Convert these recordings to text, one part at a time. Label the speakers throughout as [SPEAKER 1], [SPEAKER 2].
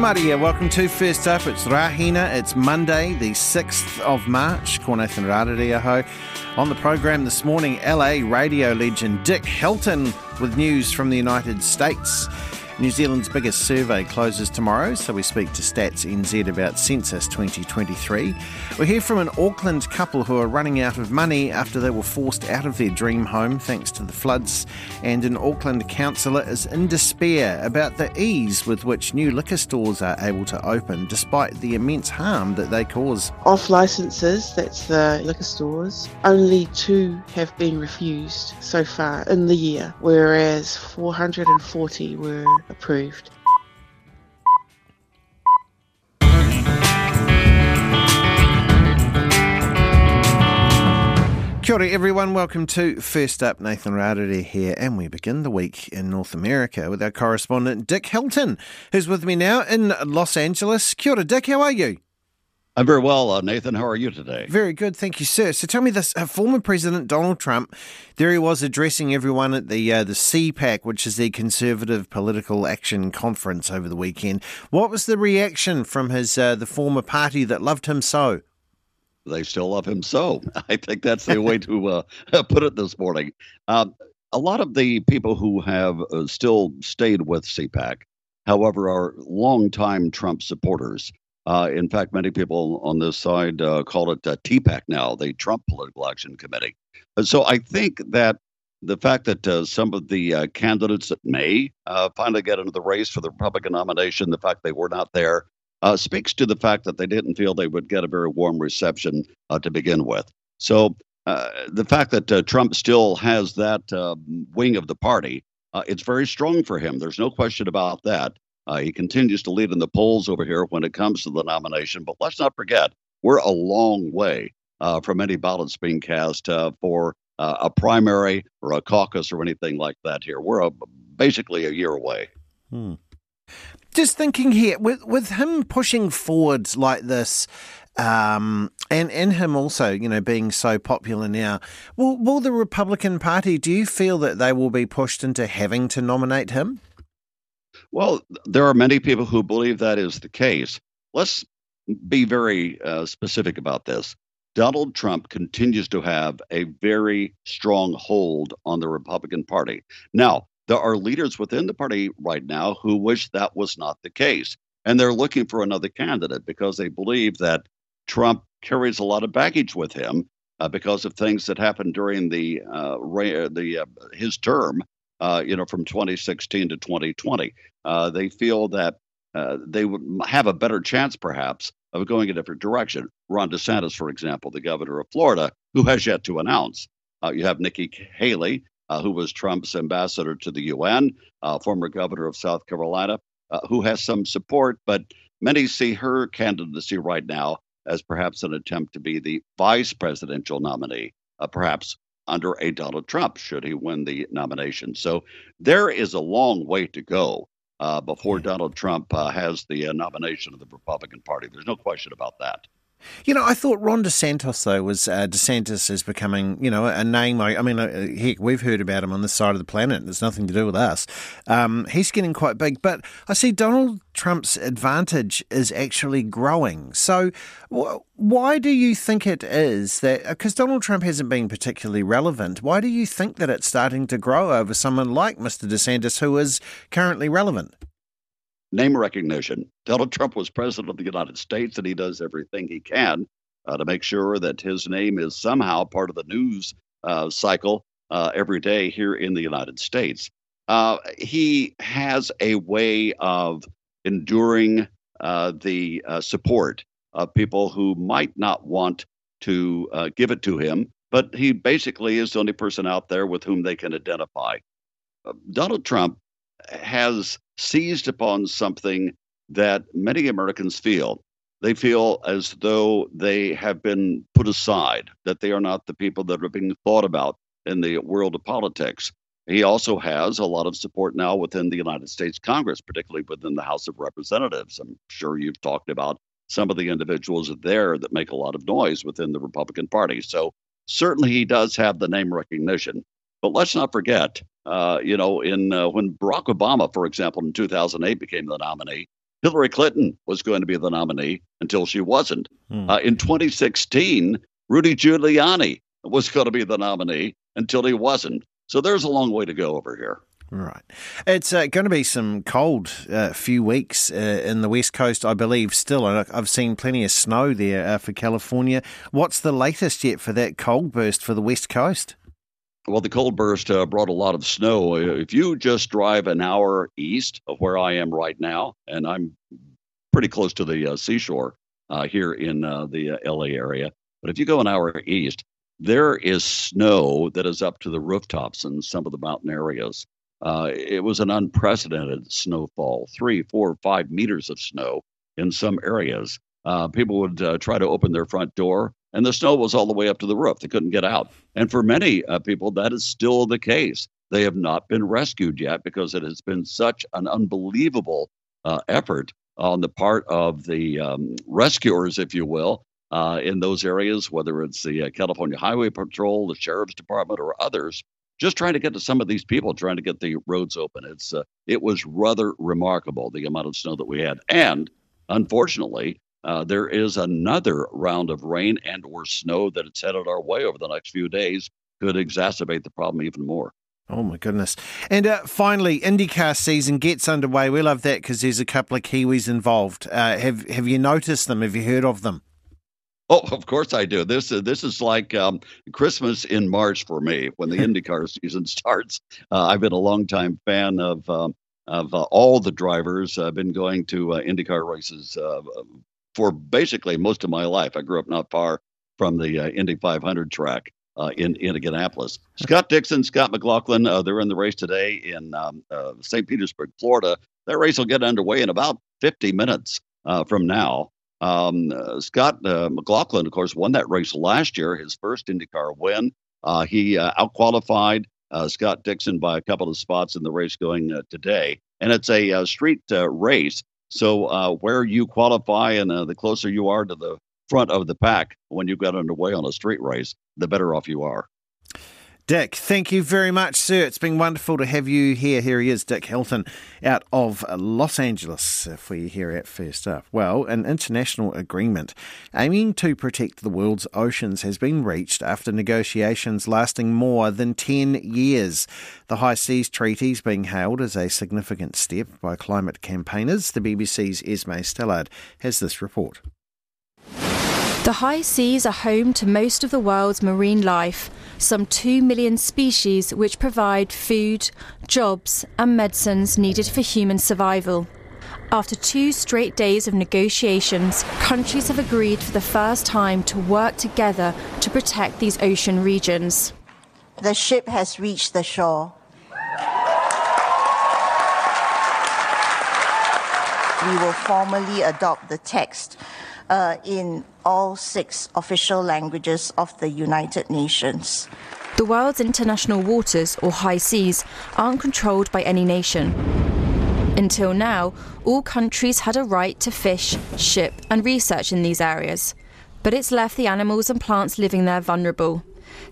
[SPEAKER 1] Hatamari here. Welcome to First Up. It's Rahina. It's Monday, the 6th of March. Ko Nathan Rarere aho. On the program this morning, LA radio legend Dick Helton with news from the United States. New Zealand's biggest survey closes tomorrow, so we speak to Stats NZ about Census 2023. We hear from an Auckland couple who are running out of money after they were forced out of their dream home thanks to the floods, and an Auckland councillor is in despair about the ease with which new liquor stores are able to open despite the immense harm that they cause.
[SPEAKER 2] Off licences, that's the liquor stores, only two have been refused so far in the year, whereas 440 were approved.
[SPEAKER 1] Kia ora everyone, welcome to First Up. Nathan Rarere here, and we begin the week in North America with our correspondent Dick Helton, who's with me now in Los Angeles. Kia ora, Dick, how are you?
[SPEAKER 3] I'm very well, uh, Nathan. How are you today?
[SPEAKER 1] Very good, thank you, sir. So tell me this: uh, former President Donald Trump, there he was addressing everyone at the uh, the CPAC, which is the Conservative Political Action Conference over the weekend. What was the reaction from his uh, the former party that loved him so?
[SPEAKER 3] They still love him so. I think that's the way to uh, put it this morning. Um, a lot of the people who have uh, still stayed with CPAC, however, are longtime Trump supporters. Uh, in fact, many people on this side uh, call it uh, TPAC now, the Trump Political Action Committee. So I think that the fact that uh, some of the uh, candidates that may uh, finally get into the race for the Republican nomination, the fact they were not there, uh, speaks to the fact that they didn't feel they would get a very warm reception uh, to begin with. So the fact that Trump still has that wing of the party, it's very strong for him. There's no question about that. Uh, he continues to lead in the polls over here when it comes to the nomination. But let's not forget, we're a long way uh, from any ballots being cast uh, for uh, a primary or a caucus or anything like that here. We're a, basically a year away.
[SPEAKER 1] Hmm. Just thinking here, with, with him pushing forwards like this, um, and and him also, you know, being so popular now. Will will the Republican Party? Do you feel that they will be pushed into having to nominate him?
[SPEAKER 3] Well, there are many people who believe that is the case. Let's be very uh, specific about this. Donald Trump continues to have a very strong hold on the Republican Party. Now, there are leaders within the party right now who wish that was not the case. And they're looking for another candidate because they believe that Trump carries a lot of baggage with him uh, because of things that happened during the uh, the uh, his term uh, you know, from 2016 to 2020. Uh, they feel that uh, they would have a better chance, perhaps, of going a different direction. Ron DeSantis, for example, the governor of Florida, who has yet to announce. Uh, you have Nikki Haley, uh, who was Trump's ambassador to the UN, uh, former governor of South Carolina, who has some support, but many see her candidacy right now as perhaps an attempt to be the vice presidential nominee, perhaps under a Donald Trump should he win the nomination. So there is a long way to go uh, before Donald Trump uh, has the uh, nomination of the Republican Party. There's no question about that.
[SPEAKER 1] You know, I thought Ron DeSantis though was uh, DeSantis is becoming, you know, a name. I, I mean, uh, heck, we've heard about him on this side of the planet. It's nothing to do with us. Um, he's getting quite big, but I see Donald Trump's advantage is actually growing. So, wh- why do you think it is that? Because uh, Donald Trump hasn't been particularly relevant. Why do you think that it's starting to grow over someone like Mr. DeSantis, who is currently relevant?
[SPEAKER 3] Name recognition. Donald Trump was president of the United States, and he does everything he can uh, to make sure that his name is somehow part of the news uh, cycle uh, every day here in the United States. Uh, he has a way of enduring uh, the uh, support of people who might not want to give it to him, but he basically is the only person out there with whom they can identify. Donald Trump has seized upon something that many Americans feel. They feel as though they have been put aside, that they are not the people that are being thought about in the world of politics. He also has a lot of support now within the United States Congress, particularly within the House of Representatives. I'm sure you've talked about some of the individuals there that make a lot of noise within the Republican Party. So certainly he does have the name recognition. But let's not forget, uh, you know, in uh, when Barack Obama, for example, in 2008 became the nominee, Hillary Clinton was going to be the nominee until she wasn't. Hmm. Uh, in 2016, Rudy Giuliani was going to be the nominee until he wasn't. So there's a long way to go over here.
[SPEAKER 1] Right. It's uh, going to be some cold uh, few weeks uh, in the West Coast, I believe, still. And I've seen plenty of snow there uh, for California. What's the latest yet for that cold burst for the West Coast?
[SPEAKER 3] Well, the cold burst uh, brought a lot of snow. If you just drive an hour east of where I am right now, and I'm pretty close to the uh, seashore here in the LA area, but if you go an hour east, there is snow that is up to the rooftops in some of the mountain areas. Uh, it was an unprecedented snowfall three, four, five meters of snow in some areas. Uh, people would uh, try to open their front door, and the snow was all the way up to the roof. They couldn't get out. And for many uh, people, that is still the case. They have not been rescued yet because it has been such an unbelievable uh, effort on the part of the um, rescuers, if you will, uh, in those areas, whether it's the California Highway Patrol, the Sheriff's Department, or others just trying to get to some of these people, trying to get the roads open. It's uh, it was rather remarkable the amount of snow that we had, and unfortunately, uh, there is another round of rain and or snow that it's headed our way over the next few days. Could exacerbate the problem even more.
[SPEAKER 1] Oh my goodness! And uh, finally, IndyCar season gets underway. We love that because there's a couple of Kiwis involved. Uh, have Have you noticed them? Have you heard of them?
[SPEAKER 3] Oh, of course I do. This is this is like um, Christmas in March for me when the IndyCar season starts. Uh, I've been a longtime fan of um, of uh, all the drivers. I've been going to uh, IndyCar races uh, for basically most of my life. I grew up not far from the uh, Indy 500 track uh, in Indianapolis. Scott Dixon, Scott McLaughlin, they're in the race today in um, St. Petersburg, Florida. That race will get underway in about 50 minutes from now. Um, uh, Scott uh, McLaughlin, of course, won that race last year, his first IndyCar win. Uh, he uh, outqualified uh, Scott Dixon by a couple of spots in the race going uh, today. And it's a street race. So uh, where you qualify and uh, the closer you are to the front of the pack when you get underway on a street race, the better off you are.
[SPEAKER 1] Dick, thank you very much, sir. It's been wonderful to have you here. Here he is, Dick Helton, out of Los Angeles, if we hear it first up. Well, an international agreement aiming to protect the world's oceans has been reached after negotiations lasting more than 10 years. The High Seas Treaty is being hailed as a significant step by climate campaigners. The BBC's Esme Stallard has this report.
[SPEAKER 4] The high seas are home to most of the world's marine life, some 2 million species which provide food, jobs, and medicines needed for human survival. After two straight days of negotiations, countries have agreed for the first time to work together to protect these ocean regions.
[SPEAKER 5] The ship has reached the shore. We will formally adopt the text uh, in all six official languages of the United Nations.
[SPEAKER 4] The world's international waters, or high seas, aren't controlled by any nation. Until now, all countries had a right to fish, ship, and research in these areas. But it's left the animals and plants living there vulnerable.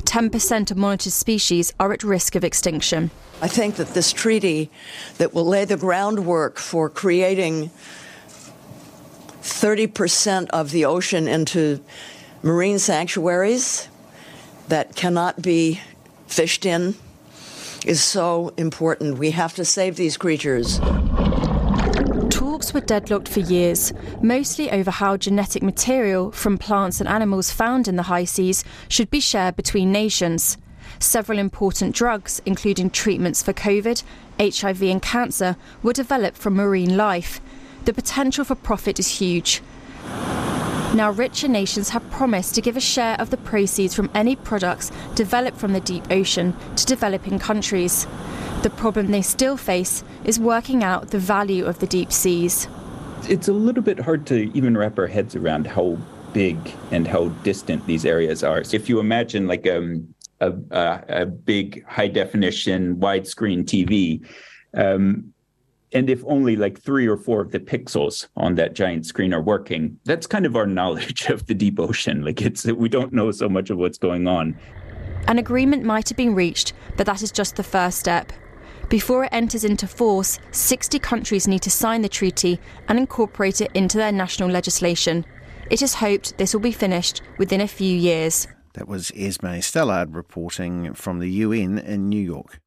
[SPEAKER 4] 10% of monitored species are at risk of extinction.
[SPEAKER 6] I think that this treaty that will lay the groundwork for creating 30% of the ocean into marine sanctuaries that cannot be fished in is so important. We have to save these creatures.
[SPEAKER 4] Talks were deadlocked for years, mostly over how genetic material from plants and animals found in the high seas should be shared between nations. Several important drugs, including treatments for COVID, HIV, and cancer, were developed from marine life, the potential for profit is huge. Now, richer nations have promised to give a share of the proceeds from any products developed from the deep ocean to developing countries. The problem they still face is working out the value of the deep seas.
[SPEAKER 7] It's a little bit hard to even wrap our heads around how big and how distant these areas are. So if you imagine like um, a, a, a big high definition widescreen TV, um, and if only like three or four of the pixels on that giant screen are working that's kind of our knowledge of the deep ocean like it's we don't know so much of what's going on
[SPEAKER 4] an agreement might have been reached but that is just the first step Before it enters into force, 60 countries need to sign the treaty and incorporate it into their national legislation. It is hoped this will be finished within a few years.
[SPEAKER 1] That was Esme Stallard reporting from the UN in New York.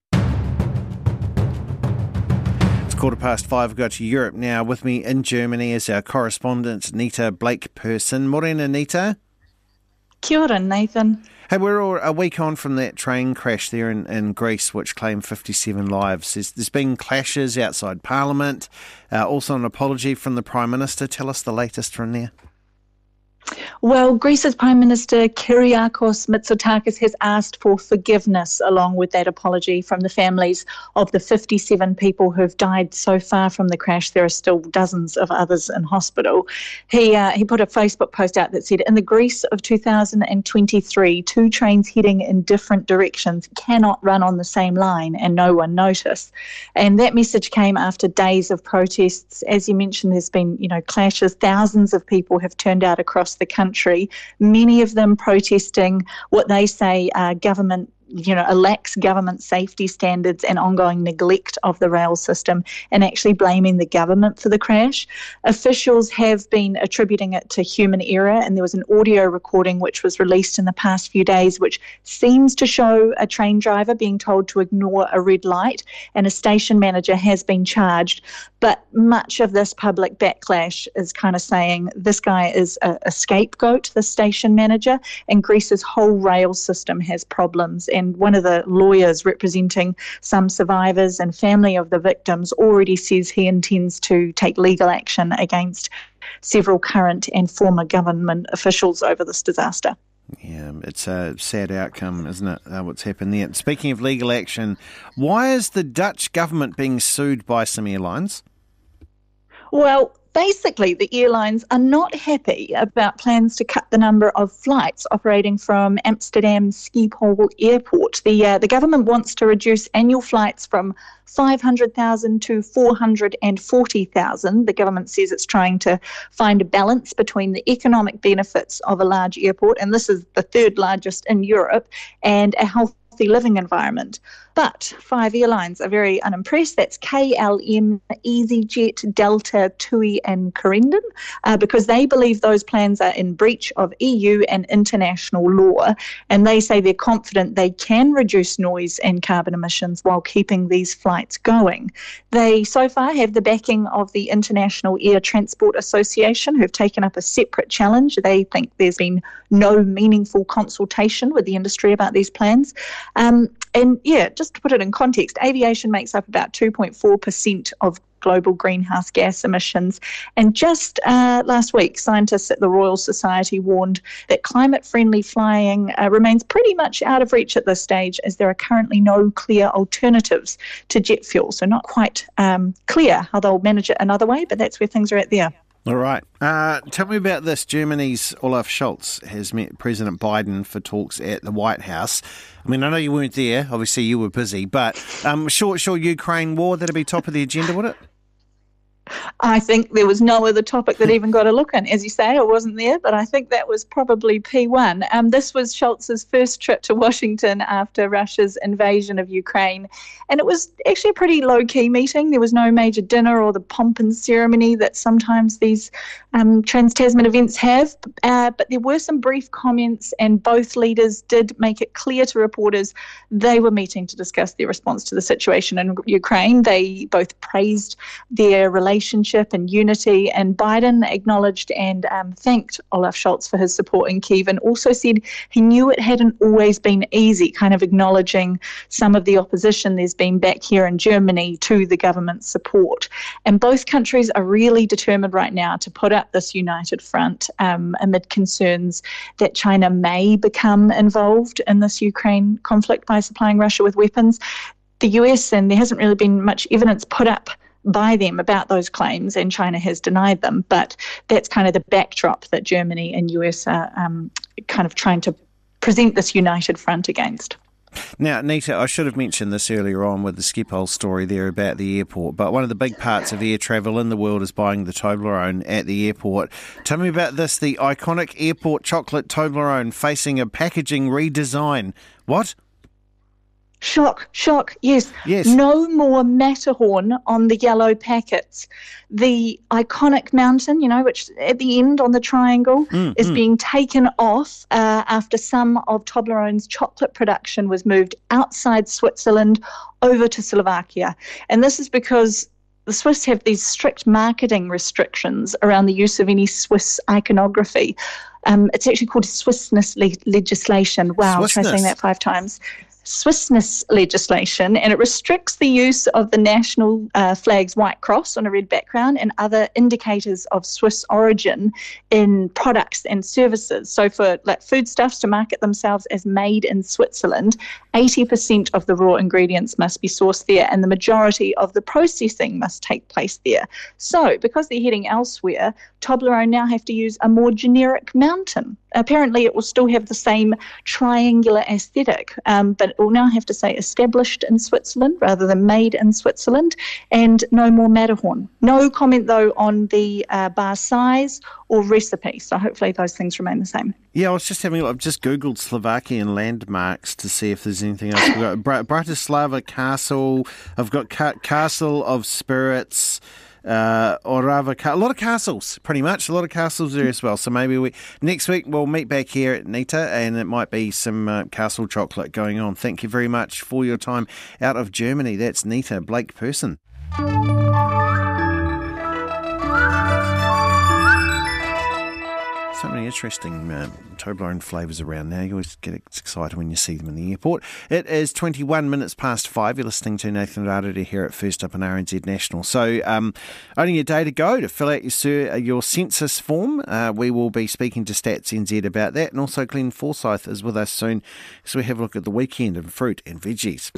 [SPEAKER 1] Quarter past five. we go to Europe now. With me in Germany is our correspondent, Nita Blake Persen. Morena, Nita.
[SPEAKER 8] Kia ora, Nathan.
[SPEAKER 1] Hey, we're all a week on from that train crash there in, in Greece, which claimed 57 lives. There's, there's been clashes outside Parliament, uh, also an apology from the Prime Minister. Tell us the latest from there.
[SPEAKER 8] Well, Greece's Prime Minister Kyriakos Mitsotakis has asked for forgiveness along with that apology from the families of the 57 people who've died so far from the crash. There are still dozens of others in hospital. He, uh, he put a Facebook post out that said, In the Greece of 2023, two trains heading in different directions cannot run on the same line and no one noticed. And that message came after days of protests. As you mentioned, there's been, you know, clashes. Thousands of people have turned out across the country, many of them protesting what they say are government you know, a lax government safety standards and ongoing neglect of the rail system and actually blaming the government for the crash. Officials have been attributing it to human error, and there was an audio recording which was released in the past few days which seems to show a train driver being told to ignore a red light, and a station manager has been charged. But much of this public backlash is kind of saying this guy is a, a scapegoat, the station manager, and Greece's whole rail system has problems. And one of the lawyers representing some survivors and family of the victims already says he intends to take legal action against several current and former government officials over this disaster.
[SPEAKER 1] Yeah, it's a sad outcome, isn't it? Uh, what's happened there. Speaking of legal action, why is the Dutch government being sued by some airlines?
[SPEAKER 8] Well, basically, the airlines are not happy about plans to cut the number of flights operating from Amsterdam Schiphol Airport. The uh, the government wants to reduce annual flights from 500,000 to 440,000. The government says it's trying to find a balance between the economic benefits of a large airport, and this is the third largest in Europe, and a healthy living environment. But five airlines are very unimpressed. That's KLM, EasyJet, Delta, TUI, and Corendon, uh, because they believe those plans are in breach of EU and international law. And they say they're confident they can reduce noise and carbon emissions while keeping these flights going. They so far have the backing of the International Air Transport Association, who've taken up a separate challenge. They think there's been no meaningful consultation with the industry about these plans. Um, and yeah, just to put it in context, aviation makes up about 2.4% of global greenhouse gas emissions. And just uh, last week, scientists at the Royal Society warned that climate friendly flying uh, remains pretty much out of reach at this stage, as there are currently no clear alternatives to jet fuel. So, not quite um, clear how they'll manage it another way, but that's where things are at there.
[SPEAKER 1] All right. Uh, tell me about this. Germany's Olaf Scholz has met President Biden for talks at the White House. I mean, I know you weren't there. Obviously, you were busy, but um, sure, sure, Ukraine war that'll be top of the agenda, would it?
[SPEAKER 8] I think there was no other topic that even got a look in. As you say, I wasn't there, but I think that was probably P1. Um, this was Scholz's first trip to Washington after Russia's invasion of Ukraine. And it was actually a pretty low key meeting. There was no major dinner or the pomp and ceremony that sometimes these um, Trans Tasman events have. Uh, but there were some brief comments, and both leaders did make it clear to reporters they were meeting to discuss their response to the situation in Ukraine. They both praised their relationship relationship and unity. And Biden acknowledged and um, thanked Olaf Scholz for his support in Kiev and also said he knew it hadn't always been easy, kind of acknowledging some of the opposition there's been back here in Germany to the government's support. And both countries are really determined right now to put up this united front um, amid concerns that China may become involved in this Ukraine conflict by supplying Russia with weapons the US, and there hasn't really been much evidence put up by them about those claims, and China has denied them. But that's kind of the backdrop that Germany and US are um, kind of trying to present this united front against.
[SPEAKER 1] Now, Nita, I should have mentioned this earlier on with the Schiphol story there about the airport, but one of the big parts of air travel in the world is buying the Toblerone at the airport. Tell me about this the iconic airport chocolate Toblerone facing a packaging redesign. What?
[SPEAKER 8] Shock, shock, yes.
[SPEAKER 1] Yes.
[SPEAKER 8] No more Matterhorn on the yellow packets. The iconic mountain, you know, which at the end on the triangle
[SPEAKER 1] Mm,
[SPEAKER 8] is
[SPEAKER 1] mm.
[SPEAKER 8] being taken off uh, after some of Toblerone's chocolate production was moved outside Switzerland over to Slovakia. And this is because the Swiss have these strict marketing restrictions around the use of any Swiss iconography. Um, it's actually called Swissness le- legislation. Wow, try
[SPEAKER 1] Swissness.
[SPEAKER 8] saying that five times. Swissness legislation, and it restricts the use of the national uh, flag's white cross on a red background and other indicators of Swiss origin in products and services. So, for like foodstuffs to market themselves as made in Switzerland, 80% of the raw ingredients must be sourced there, and the majority of the processing must take place there. So, because they're heading elsewhere, Toblerone now have to use a more generic mountain. Apparently, it will still have the same triangular aesthetic, um, but it will now have to say established in Switzerland rather than made in Switzerland, and no more Matterhorn. No comment, though, on the uh, bar size or recipe. So, hopefully, those things remain the same.
[SPEAKER 1] Yeah, I was just having. I've just Googled Slovakian landmarks to see if there's anything else. We've got Bra- Bratislava Castle. I've got Ca- Castle of Spirits. Uh, Orava, Ca- a lot of castles, pretty much. A lot of castles there as well. So maybe we next week we'll meet back here at Nita, and it might be some uh, castle chocolate going on. Thank you very much for your time out of Germany. That's Nita Blake Persen. So many interesting uh, Toblerone flavours around now. You always get excited when you see them in the airport. It is 21 minutes past five. You're listening to Nathan Rarere here at First Up on RNZ National. So, um, only a day to go to fill out your, uh, your census form. Uh, we will be speaking to Stats NZ about that. And also, Glenn Forsyth is with us soon as we have a look at the weekend and fruit and veggies.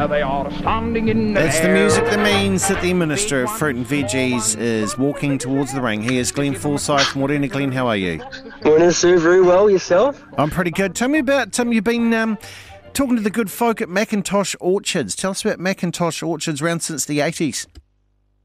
[SPEAKER 9] There they are standing in the
[SPEAKER 1] That's the music that means that the Minister of Fruit and Veggies is walking towards the ring. He is Glenn Forsyth. Morena, Glenn, how are you?
[SPEAKER 10] Morning, Sue. Very well. Yourself?
[SPEAKER 1] I'm pretty good. Tell me about, um, you've been um, talking to the good folk at Macintosh Orchards. Tell us about Macintosh Orchards around since the 80s.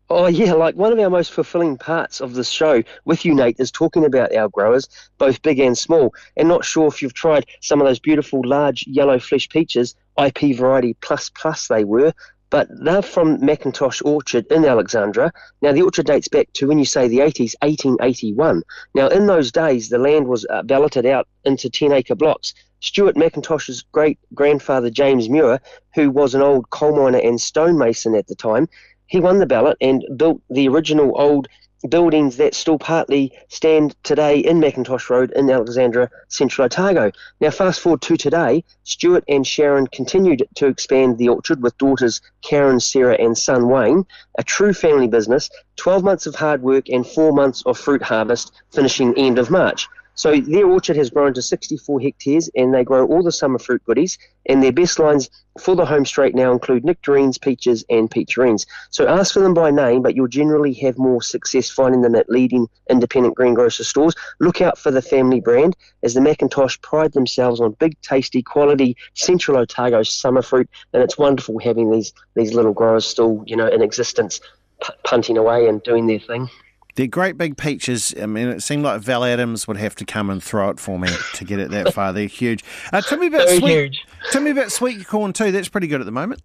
[SPEAKER 10] Oh, yeah. Like one of our most fulfilling parts of this show with you, Nate, is talking about our growers, both big and small. And not sure if you've tried some of those beautiful large yellow flesh peaches, IP variety plus plus they were. But they're from Macintosh Orchard in Alexandra. Now, the orchard dates back to when you say the 80s, 1881. Now, in those days, the land was uh, balloted out into 10 acre blocks. Stuart Macintosh's great grandfather, James Muir, who was an old coal miner and stonemason at the time, he won the ballot and built the original old buildings that still partly stand today in Macintosh Road in Alexandra, Central Otago. Now, fast forward to today, Stuart and Sharon continued to expand the orchard with daughters Karen, Sarah, and son Wayne, a true family business, 12 months of hard work and four months of fruit harvest, finishing end of March. So their orchard has grown to 64 hectares and they grow all the summer fruit goodies. And their best lines for the home straight now include nectarines, peaches, and peacherines. So ask for them by name, but you'll generally have more success finding them at leading independent greengrocer stores. Look out for the family brand, as the Macintosh pride themselves on big, tasty, quality Central Otago summer fruit, and it's wonderful having these these little growers still, you know, in existence, p- punting away and doing their thing.
[SPEAKER 1] They're great big peaches. I mean, it seemed like Val Adams would have to come and throw it for me to get it that far. They're huge. Uh, tell me about
[SPEAKER 10] Very
[SPEAKER 1] sweet.
[SPEAKER 10] huge.
[SPEAKER 1] Tell me about sweet corn too. That's pretty good at the moment.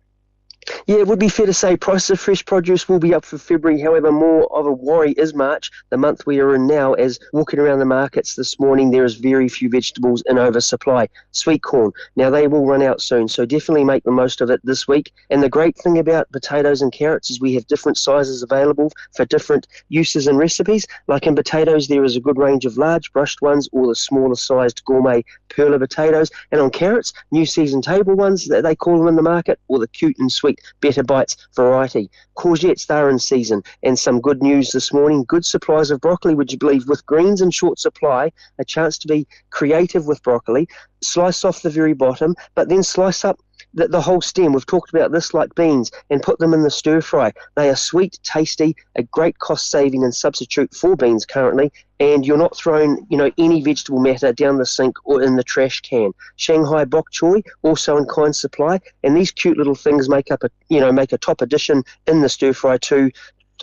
[SPEAKER 10] Yeah, it would be fair to say prices of fresh produce will be up for February. However, more of a worry is March, the month we are in now, as walking around the markets this morning, there is very few vegetables in oversupply. Sweet corn, now they will run out soon, so definitely make the most of it this week. And the great thing about potatoes and carrots is we have different sizes available for different uses and recipes. Like in potatoes, there is a good range of large brushed ones or the smaller sized gourmet perla potatoes. And on carrots, new season table ones that they call them in the market, or the cute and sweet Better Bites variety. Courgettes, they're in season. And some good news this morning good supplies of broccoli, would you believe, with greens in short supply, a chance to be creative with broccoli. Slice off the very bottom, but then slice up the, the whole stem. We've talked about this like beans and put them in the stir fry. They are sweet, tasty, a great cost saving and substitute for beans currently. And you're not throwing, you know, any vegetable matter down the sink or in the trash can. Shanghai bok choy also in kind supply, and these cute little things make up a, you know, make a top addition in the stir fry too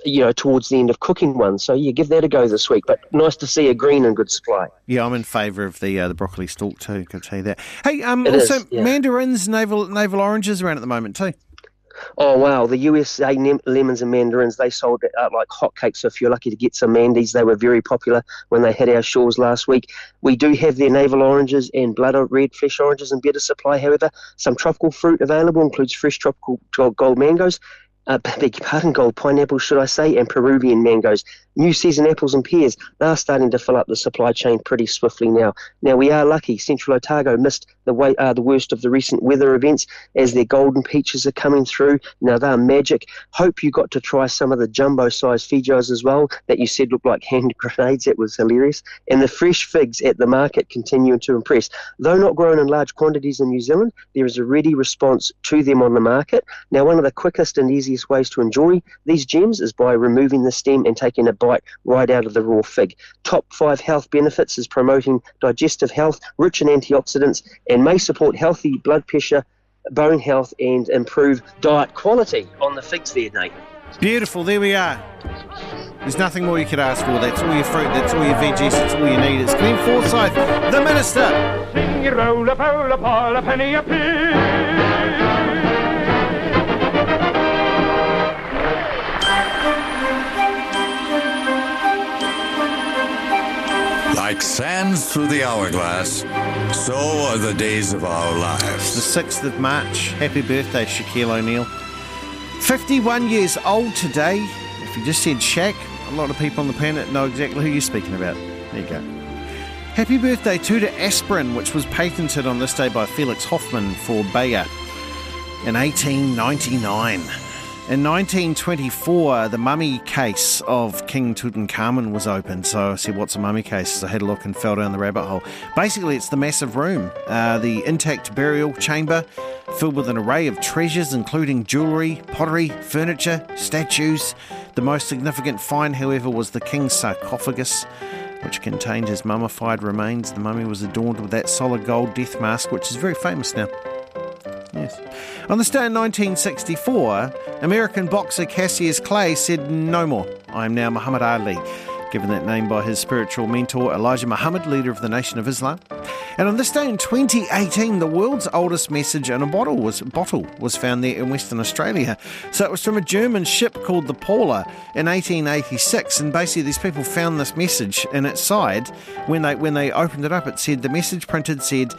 [SPEAKER 10] you know, towards the end of cooking one. So yeah, give that a go this week. But nice to see a green in good supply.
[SPEAKER 1] Yeah, I'm in favour of the uh, the broccoli stalk too. Can tell you that. Hey, um,
[SPEAKER 10] It
[SPEAKER 1] also
[SPEAKER 10] is, yeah.
[SPEAKER 1] mandarins, navel navel oranges around at the moment too.
[SPEAKER 10] Oh wow, the USA lemons and mandarins they sold out like hotcakes. So if you're lucky to get some mandies, they were very popular when they hit our shores last week. We do have their navel oranges and blood red flesh oranges in better supply. However, some tropical fruit available includes fresh tropical gold mangoes. Uh, beg pardon, gold pineapples, should I say, and Peruvian mangoes. New season apples and pears They are starting to fill up the supply chain pretty swiftly now. Now we are lucky. Central Otago missed the way, uh, the worst of the recent weather events as their golden peaches are coming through. Now they're magic. Hope you got to try some of the jumbo-sized feijoas as well that you said looked like hand grenades. That was hilarious. And the fresh figs at the market continuing to impress. Though not grown in large quantities in New Zealand, there is a ready response to them on the market. Now one of the quickest and easiest ways to enjoy these gems is by removing the stem and taking a bite right out of the raw fig. Top five health benefits is promoting digestive health, rich in antioxidants, and may support healthy blood pressure, bone health, and improve diet quality on the figs there, Nate.
[SPEAKER 1] Beautiful. There we are. There's nothing more you could ask for. That's all your fruit. That's all your veggies. That's all you need. It's Glenn Forsyth, the minister.
[SPEAKER 9] Sing your roll up, roll up, all a penny a piece.
[SPEAKER 11] Like sands through the hourglass, so are the days of our lives.
[SPEAKER 1] The 6th of March. Happy birthday, Shaquille O'Neal. 51 years old today. If you just said Shaq, a lot of people on the planet know exactly who you're speaking about. There you go. Happy birthday too to aspirin, which was patented on this day by Felix Hoffmann for Bayer in 1899. In 1924, the mummy case of King Tutankhamun was opened. So I said, What's a mummy case? So I had a look and fell down the rabbit hole. Basically, it's the massive room, uh, the intact burial chamber, filled with an array of treasures, including jewellery, pottery, furniture, statues. The most significant find, however, was the king's sarcophagus, which contained his mummified remains. The mummy was adorned with that solid gold death mask, which is very famous now. Yes. On this day in 1964, American boxer Cassius Clay said, No more. I am now Muhammad Ali, given that name by his spiritual mentor Elijah Muhammad, leader of the Nation of Islam. And on this day in 2018, the world's oldest message in a bottle was bottle was found there in Western Australia. So it was from a German ship called the Paula in 1886, and basically these people found this message, and its side, when they when they opened it up, it said the message printed said,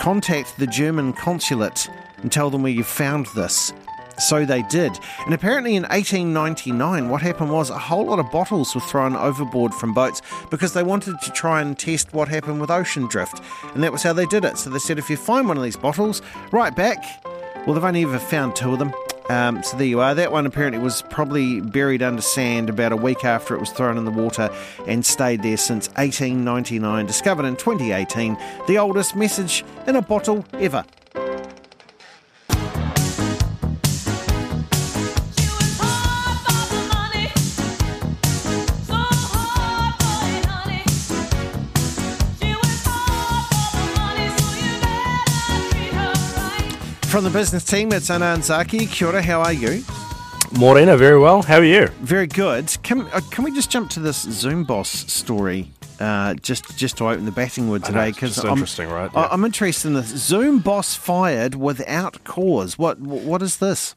[SPEAKER 1] "Contact the German consulate and tell them where you found this." So they did. And apparently in 1899, what happened was a whole lot of bottles were thrown overboard from boats because they wanted to try and test what happened with ocean drift. And that was how they did it. So they said, if you find one of these bottles, right back. Well, they've only ever found two of them. Um, so there you are. That one apparently was probably buried under sand about a week after it was thrown in the water and stayed there since 1899. Discovered in 2018, the oldest message in a bottle ever. From the business team, it's Anan Zaki. Kia ora, how are you?
[SPEAKER 12] Morena, very well. How are you?
[SPEAKER 1] Very good. Can, uh, can we just jump to this Zoom boss story? Uh, just just to open the batting wood today because I'm
[SPEAKER 12] interesting, right? Yeah.
[SPEAKER 1] I'm interested in this. Zoom boss fired without cause. What what is this?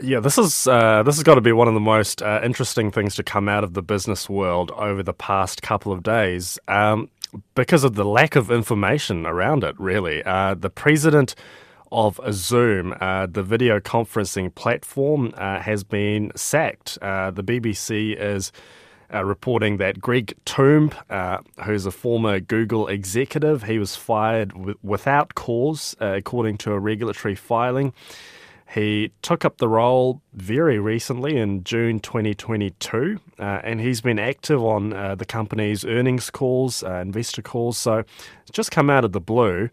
[SPEAKER 12] Yeah, this is uh, this has got to be one of the most uh, interesting things to come out of the business world over the past couple of days, um, because of the lack of information around it. Really, uh, the president of Zoom, uh, the video conferencing platform, uh, has been sacked. Uh, the BBC is. Uh, reporting that Greg Tomb, uh, who's a former Google executive, he was fired w- without cause, uh, according to a regulatory filing. He took up the role very recently in June 2022, uh, and he's been active on uh, the company's earnings calls, uh, investor calls. So it's just come out of the blue.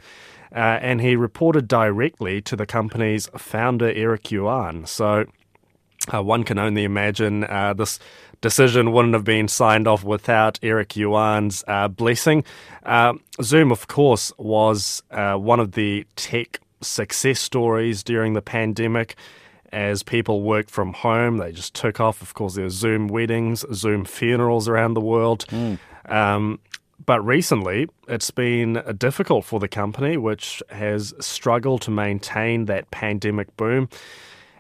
[SPEAKER 12] Uh, and he reported directly to the company's founder, Eric Yuan. So uh, one can only imagine uh, this decision wouldn't have been signed off without Eric Yuan's uh, blessing. Uh, Zoom, of course, was uh, one of the tech success stories during the pandemic. as people worked from home. They just took off. Of course, there were Zoom weddings, Zoom funerals around the world. Mm. Um, but recently, it's been difficult for the company, which has struggled to maintain that pandemic boom.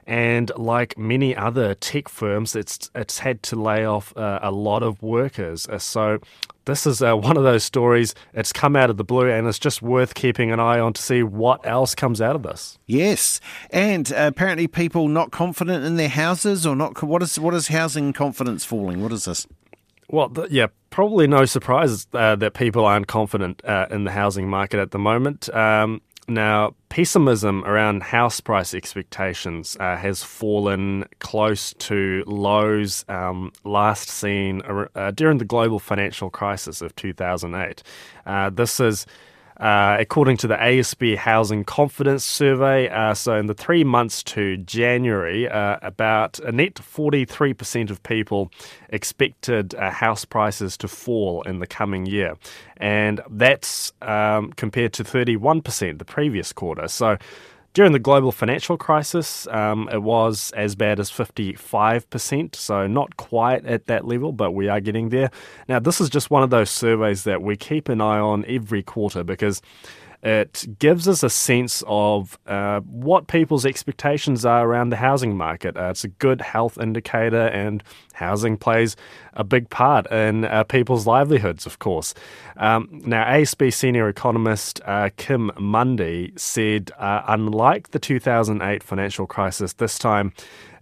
[SPEAKER 12] And like many other tech firms, it's it's had to lay off uh, a lot of workers. Uh, so this is uh, one of those stories. It's come out of the blue, and it's just worth keeping an eye on to see what else comes out of this.
[SPEAKER 1] Yes, and uh, apparently people not confident in their houses, or not. What is what is housing confidence falling? What is this?
[SPEAKER 12] Well, yeah, probably no surprise uh, that people aren't confident uh, in the housing market at the moment. Um, now, pessimism around house price expectations uh, has fallen close to lows um, last seen uh, during the global financial crisis of 2008. Uh, this is uh, according to the ASB Housing Confidence Survey, uh, so in the three months to January, uh, about a net 43% of people expected uh, house prices to fall in the coming year. And that's um, compared to 31% the previous quarter. So during the global financial crisis, um, it was as bad as 55%, so not quite at that level, but we are getting there. Now, this is just one of those surveys that we keep an eye on every quarter because it gives us a sense of uh, what people's expectations are around the housing market. Uh, it's a good health indicator, and housing plays a big part in uh, people's livelihoods, of course. Um, now, ASB senior economist uh, Kim Mundy said, uh, unlike the 2008 financial crisis, this time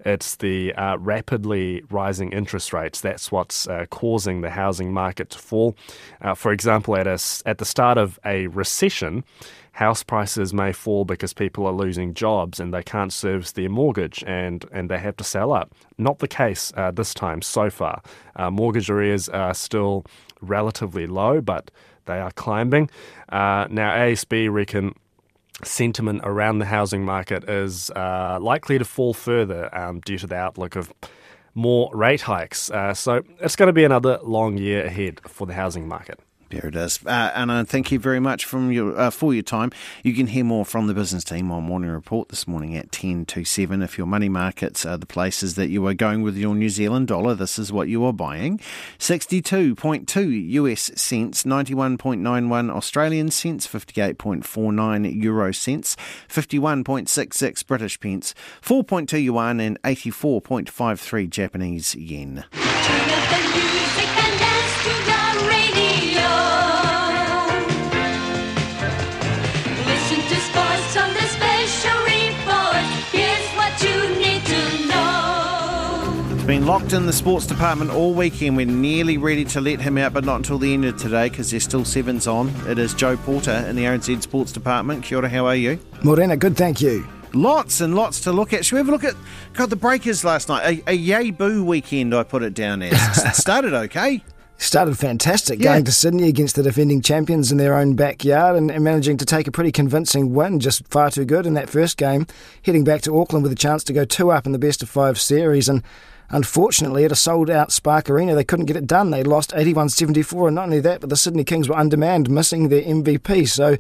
[SPEAKER 12] it's the uh, rapidly rising interest rates. That's what's uh, causing the housing market to fall. Uh, for example, at, a, at the start of a recession, house prices may fall because people are losing jobs and they can't service their mortgage and, and they have to sell up. Not the case uh, this time so far. Uh, mortgage arrears are still relatively low, but they are climbing. Uh, now, ASB reckon sentiment around the housing market is uh, likely to fall further um, due to the outlook of more rate hikes. Uh, so it's going to be another long year ahead for the housing market.
[SPEAKER 1] There it is. Uh, and uh, thank you very much from your, uh, for your time. You can hear more from the business team on Morning Report this morning at 10 to 7. If your money markets are the places that you are going with your New Zealand dollar, this is what you are buying 62.2 US cents, 91.91 Australian cents, 58.49 euro cents, 51.66 British pence, 4.2 yuan, and 84.53 Japanese yen. Been locked in the sports department all weekend. We're nearly ready to let him out, but not until the end of today because there's still sevens on. It is Joe Porter in the RNZ Sports Department. Kia ora, how are you?
[SPEAKER 13] Morena, good, thank you.
[SPEAKER 1] Lots and lots to look at. Should we have a look at God the Breakers last night? A, a yay boo weekend, I put it down as. started okay.
[SPEAKER 13] Started fantastic, yeah. going to Sydney against the defending champions in their own backyard and, and, managing to take a pretty convincing win, just far too good in that first game. Heading back to Auckland with a chance to go two up in the best of five series and Unfortunately, at a sold out Spark Arena, they couldn't get it done. They lost 81 74, and not only that, but the Sydney Kings were undermanned, missing their MVP. So,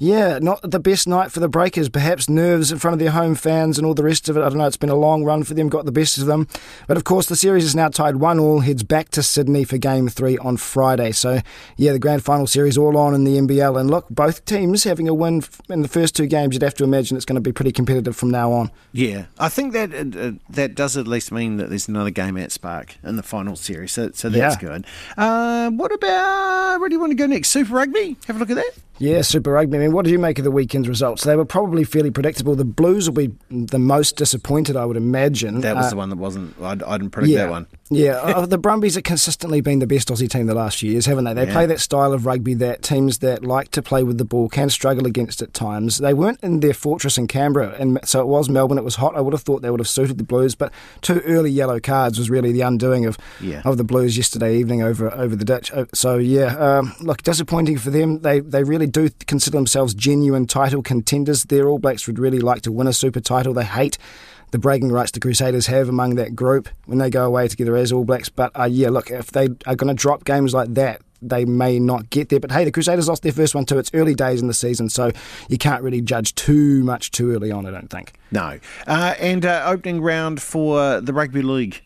[SPEAKER 13] yeah, not the best night for the Breakers. Perhaps nerves in front of their home fans and all the rest of it. I don't know, it's been a long run for them, got the best of them. But of course, the series is now tied 1 all, heads back to Sydney for game three on Friday. So, yeah, the grand final series all on in the NBL. And look, both teams having a win in the first two games, you'd have to imagine it's going to be pretty competitive from now on.
[SPEAKER 1] Yeah, I think that uh, that does at least mean that there's another game at Spark in the final series, so, so that's yeah. good. Uh, what about where do you want to go next? Super Rugby? Have a look at that.
[SPEAKER 13] Yeah, Super Rugby. I mean, what do you make of the weekend's results? They were probably fairly predictable. The Blues will be the most disappointed, I would imagine.
[SPEAKER 1] That was uh, the one that wasn't. I, I didn't predict
[SPEAKER 13] yeah,
[SPEAKER 1] that one.
[SPEAKER 13] Yeah, uh, the Brumbies have consistently been the best Aussie team the last few years, haven't they? They yeah. play that style of rugby that teams that like to play with the ball can struggle against at times. They weren't in their fortress in Canberra, and so it was Melbourne. It was hot. I would have thought they would have suited the Blues, but two early yellow cards was really the undoing of yeah. of the Blues yesterday evening over over the ditch. Uh, so yeah, um, look, disappointing for them. They they really do consider themselves genuine title contenders. Their All Blacks would really like to win a Super title. They hate the bragging rights the Crusaders have among that group when they go away together as All Blacks. But uh, yeah, look, if they are going to drop games like that, they may not get there. But hey, the Crusaders lost their first one too. It's early days in the season, so you can't really judge too much too early on, I don't think.
[SPEAKER 1] No. Uh, and uh, opening round for the Rugby League.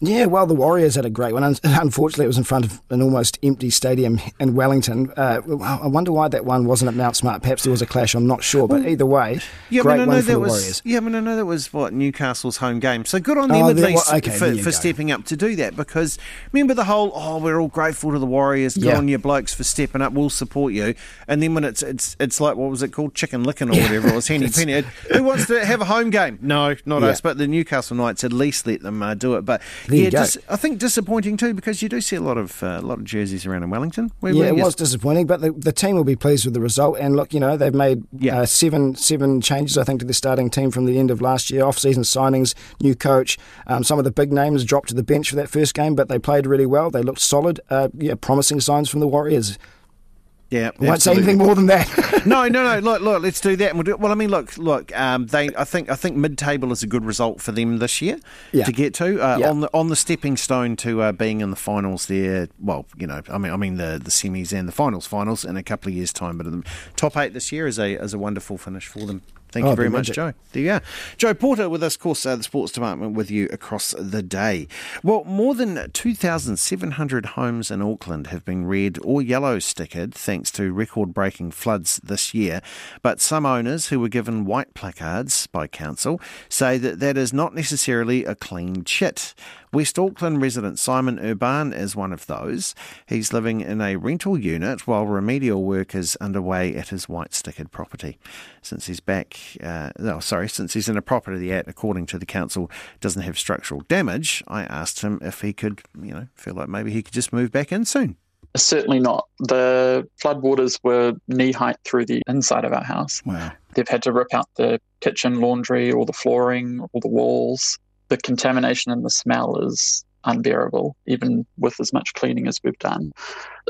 [SPEAKER 13] Yeah, well, the Warriors had a great one. Unfortunately, it was in front of an almost empty stadium in Wellington. Uh, I wonder why that one wasn't at Mount Smart. Perhaps there was a clash. I'm not sure, but either way,
[SPEAKER 1] yeah,
[SPEAKER 13] great
[SPEAKER 1] I mean, I
[SPEAKER 13] one
[SPEAKER 1] know
[SPEAKER 13] for
[SPEAKER 1] that
[SPEAKER 13] the
[SPEAKER 1] was,
[SPEAKER 13] Warriors.
[SPEAKER 1] Yeah, I mean, I know that was what Newcastle's home game. So good on them
[SPEAKER 13] Oh,
[SPEAKER 1] at least
[SPEAKER 13] well, okay,
[SPEAKER 1] for, for stepping up to do that. Because remember the whole oh, we're all grateful to the Warriors. Good
[SPEAKER 13] Yeah.
[SPEAKER 1] on you blokes for stepping up. We'll support you. And then when it's it's it's like what was it called, chicken licking or whatever it was, Henny Penny. Who wants to have a home game? No, not
[SPEAKER 13] Yeah.
[SPEAKER 1] us. But the Newcastle Knights at least let them uh, do it. But
[SPEAKER 13] There
[SPEAKER 1] yeah, dis- I think disappointing too because you do see a lot of uh, a lot of jerseys around in Wellington. Where
[SPEAKER 13] yeah, it was disappointing, but the, the team will be pleased with the result. And look, you know, they've made
[SPEAKER 1] Yeah.
[SPEAKER 13] uh, seven seven changes, I think, to the starting team from the end of last year. Off-season signings, new coach. Um, some of the big names dropped to the bench for that first game, but they played really well. They looked solid. Uh, yeah, promising signs from the Warriors.
[SPEAKER 1] Yeah,
[SPEAKER 13] won't say anything more than that.
[SPEAKER 1] no, no, no. Look, look. Let's do that. And we'll do, well, I mean, look, look. Um, they, I think, I think mid-table is a good result for them this year
[SPEAKER 13] Yeah.
[SPEAKER 1] to get to uh,
[SPEAKER 13] Yeah.
[SPEAKER 1] on the on the stepping stone to uh, being in the finals. There, well, you know, I mean, I mean the the semis and the finals, finals in a couple of years' time. But the top eight this year is a is a wonderful finish for them. Thank
[SPEAKER 13] Oh,
[SPEAKER 1] you very much. Joe. There you are. Joe Porter with us, of course, uh, the sports department with you across the day. Well, more than 2,700 homes in Auckland have been red or yellow stickered thanks to record breaking floods this year. But some owners who were given white placards by council say that that is not necessarily a clean chit. West Auckland resident Simon Urban is one of those. He's living in a rental unit while remedial work is underway at his white stickered property. Since he's back, uh, no, sorry, since he's in a property that, according to the council, doesn't have structural damage, I asked him if he could, you know, feel like maybe he could just move back in soon.
[SPEAKER 14] Certainly not. The floodwaters were knee height through the inside of our house.
[SPEAKER 1] Wow.
[SPEAKER 14] They've had to rip out the kitchen laundry, all the flooring, all the walls. The contamination and the smell is unbearable, even with as much cleaning as we've done.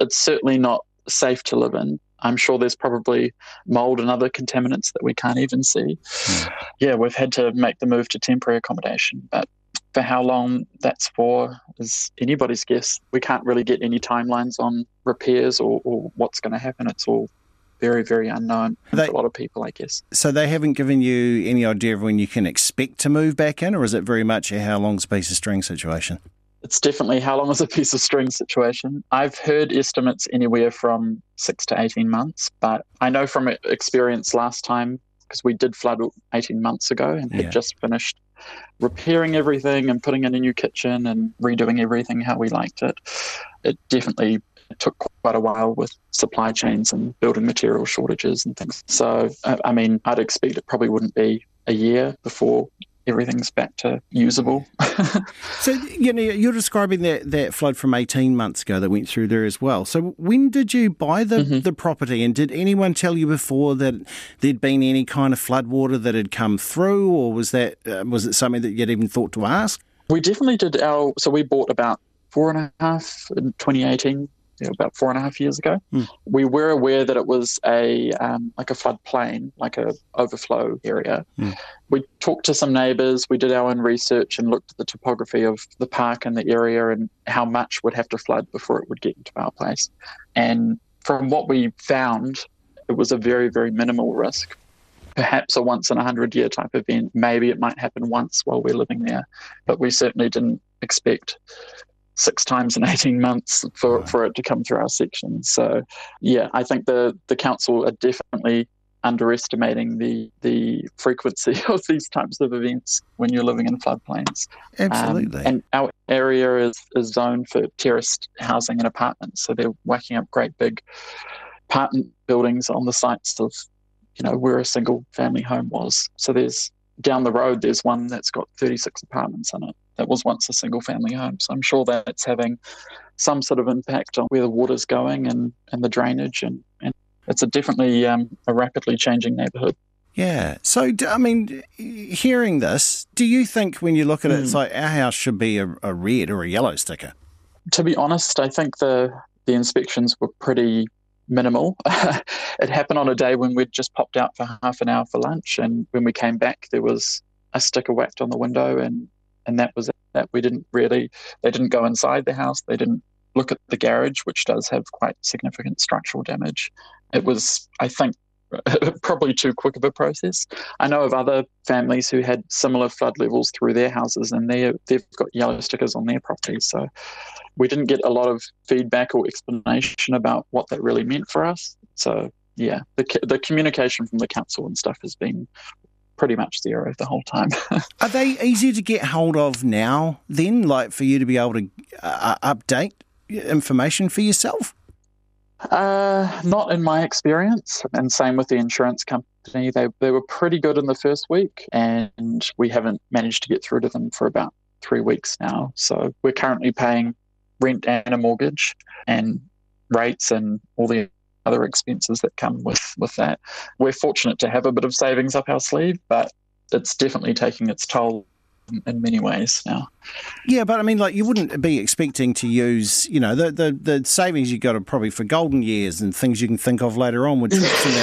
[SPEAKER 14] It's certainly not safe to live in. I'm sure there's probably mold and other contaminants that we can't even see. Hmm. Yeah, we've had to make the move to temporary accommodation, but for how long that's for is anybody's guess. We can't really get any timelines on repairs or, or what's going to happen. It's all very, very unknown
[SPEAKER 1] They-
[SPEAKER 14] for a lot of people, I guess.
[SPEAKER 1] So they haven't given you any idea of when you can expect to move back in, or is it very much a how long's a piece of string situation?
[SPEAKER 14] It's definitely how long is a piece of string situation. I've heard estimates anywhere from six to 18 months, but I know from experience last time, because we did flood 18 months ago and had
[SPEAKER 1] Yeah.
[SPEAKER 14] just finished repairing everything and putting in a new kitchen and redoing everything how we liked it. It definitely took quite a while with supply chains and building material shortages and things. So, I mean, I'd expect it probably wouldn't be a year before everything's back to usable.
[SPEAKER 1] So you know you're describing that, that flood from 18 months ago that went through there as well. So when did you buy the, the property, and did anyone tell you before that there'd been any kind of flood water that had come through, or was that uh, was it something that you'd even thought to ask?
[SPEAKER 14] We definitely did our. So we bought about four and a half in 2018, yeah, about four and a half years ago.
[SPEAKER 1] Hmm.
[SPEAKER 14] We were aware that it was a um, like a floodplain, like a overflow area.
[SPEAKER 1] Hmm.
[SPEAKER 14] We talked to some neighbours. We did our own research and looked at the topography of the park and the area and how much would have to flood before it would get into our place. And from what we found, it was a very very minimal risk perhaps a once in a hundred year type event. Maybe it might happen once while we're living there, but we certainly didn't expect six times in 18 months for, for it to come through our section. So, yeah, I think the, the council are definitely underestimating the the frequency of these types of events when you're living in floodplains. Um,
[SPEAKER 1] Absolutely.
[SPEAKER 14] and our area is, is zoned for terraced housing and apartments, so they're whacking up great big apartment buildings on the sites of you know where a single family home was. So there's down the road there's one that's got 36 apartments in it that was once a single family home. So I'm sure that's having some sort of impact on where the water's going and, and the drainage and, and it's a definitely um, a rapidly changing neighbourhood.
[SPEAKER 1] Yeah. So, I mean, hearing this, do you think when you look at it, it's like our house should be a, a red or a yellow sticker?
[SPEAKER 14] To be honest, I think the the inspections were pretty minimal. it happened on a day when we'd just popped out for half an hour for lunch, and when we came back, there was a sticker whacked on the window, and and that was that. We didn't really, they didn't go inside the house, they didn't look at the garage, which does have quite significant structural damage. It was, I think, probably too quick of a process. I know of other families who had similar flood levels through their houses, and they they've got yellow stickers on their properties. So we didn't get a lot of feedback or explanation about what that really meant for us. So yeah, the the communication from the council and stuff has been pretty much zero the whole time.
[SPEAKER 1] Are they easy to get hold of now? Then, like for you to be able to uh, update information for yourself?
[SPEAKER 14] Uh, not in my experience, and same with the insurance company. They they were pretty good in the first week, and we haven't managed to get through to them for about three weeks now. So we're currently paying rent and a mortgage, and rates and all the other expenses that come with with that. We're fortunate to have a bit of savings up our sleeve, but it's definitely taking its toll in many ways now.
[SPEAKER 1] Yeah, but I mean, like you wouldn't be expecting to use, you know, the the, the savings you got are probably for golden years and things you can think of later on that.